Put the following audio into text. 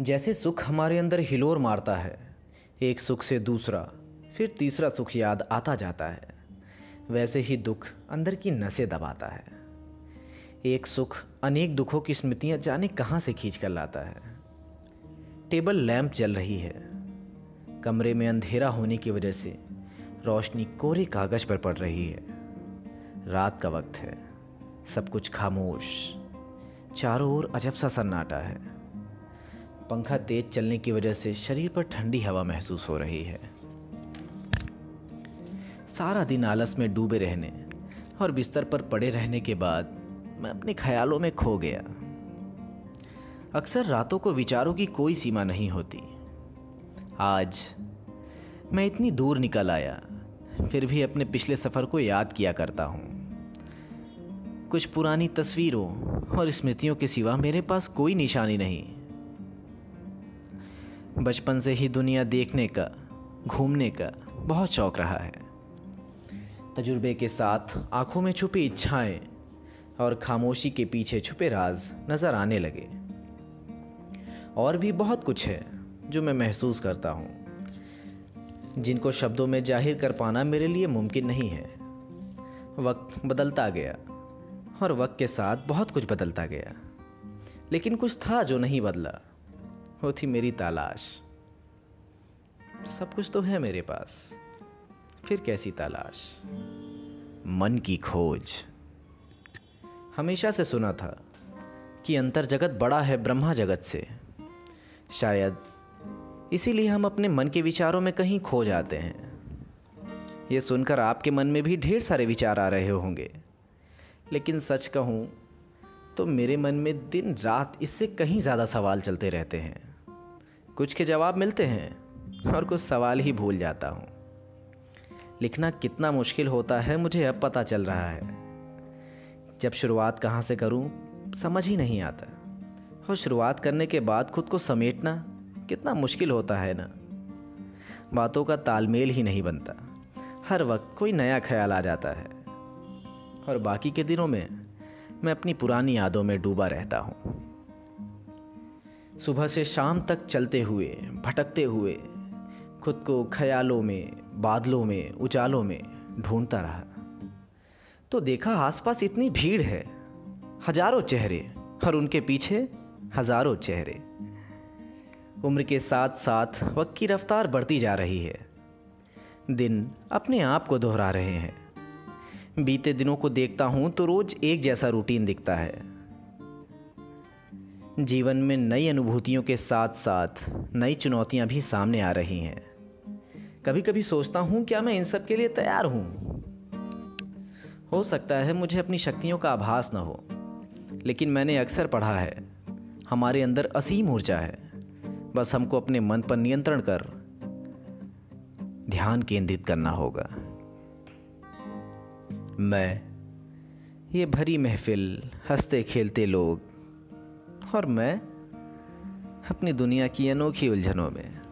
जैसे सुख हमारे अंदर हिलोर मारता है, एक सुख से दूसरा, फिर तीसरा सुख याद आता जाता है। वैसे ही दुख अंदर की नसें दबाता है। एक सुख अनेक दुखों की स्मृतियाँ जाने कहाँ से खींच कर लाता है। टेबल लैंप जल रही है। कमरे में अंधेरा होने की वजह से रोशनी कोरे कागज़ पर पड़ रही है। रात का वक्त है। सब कुछ खामोश। चारों ओर अजब सा सन्नाटा है। पंखा तेज चलने की वजह से शरीर पर ठंडी हवा महसूस हो रही है। सारा दिन आलस में डूबे रहने और बिस्तर पर पड़े रहने के बाद मैं अपने ख्यालों में खो गया। अक्सर रातों को विचारों की कोई सीमा नहीं होती। आज मैं इतनी दूर निकल आया, फिर भी अपने पिछले सफ़र को याद किया करता हूँ। कुछ पुरानी तस्वीरों और स्मृतियों के सिवा मेरे पास कोई निशानी नहीं। बचपन से ही दुनिया देखने का, घूमने का बहुत शौक रहा है। तजुर्बे के साथ आँखों में छुपी इच्छाएँ और खामोशी के पीछे छुपे राज नज़र आने लगे। और भी बहुत कुछ है जो मैं महसूस करता हूँ, जिनको शब्दों में ज़ाहिर कर पाना मेरे लिए मुमकिन नहीं है। वक्त बदलता गया और वक्त के साथ बहुत कुछ बदलता गया, लेकिन कुछ था जो नहीं बदला। वो थी मेरी तलाश। सब कुछ तो है मेरे पास। फिर कैसी तलाश? मन की खोज। हमेशा से सुना था कि अंतर जगत बड़ा है ब्रह्मा जगत से। शायद इसीलिए हम अपने मन के विचारों में कहीं खो जाते हैं। ये सुनकर आपके मन में भी ढेर सारे विचार आ रहे होंगे। लेकिन सच कहूँ तो मेरे मन में दिन रात इससे कहीं ज़्यादा सवाल चलते रहते हैं। कुछ के जवाब मिलते हैं और कुछ सवाल ही भूल जाता हूँ। लिखना कितना मुश्किल होता है मुझे अब पता चल रहा है। जब शुरुआत कहाँ से करूँ, समझ ही नहीं आता। और शुरुआत करने के बाद खुद को समेटना कितना मुश्किल होता है ना। बातों का तालमेल ही नहीं बनता। हर वक्त कोई नया ख्याल आ जाता है। और बाकी के दिनों में मैं अपनी पुरानी यादों में डूबा रहता हूँ। सुबह से शाम तक चलते हुए, भटकते हुए, खुद को ख्यालों में, बादलों में, उजालों में ढूंढता रहा। तो देखा आसपास इतनी भीड़ है। हज़ारों चेहरे और उनके पीछे हज़ारों चेहरे। उम्र के साथ साथ वक्त की रफ्तार बढ़ती जा रही है। दिन अपने आप को दोहरा रहे हैं। बीते दिनों को देखता हूँ तो रोज़ एक जैसा रूटीन दिखता है। जीवन में नई अनुभूतियों के साथ साथ नई चुनौतियाँ भी सामने आ रही हैं। कभी कभी सोचता हूँ, क्या मैं इन सब के लिए तैयार हूँ? हो सकता है मुझे अपनी शक्तियों का आभास न हो, लेकिन मैंने अक्सर पढ़ा है, हमारे अंदर असीम ऊर्जा है। बस हमको अपने मन पर नियंत्रण कर ध्यान केंद्रित करना होगा। मैं, ये भरी महफिल, हँसते खेलते लोग और मैं अपनी दुनिया की अनोखी उलझनों में।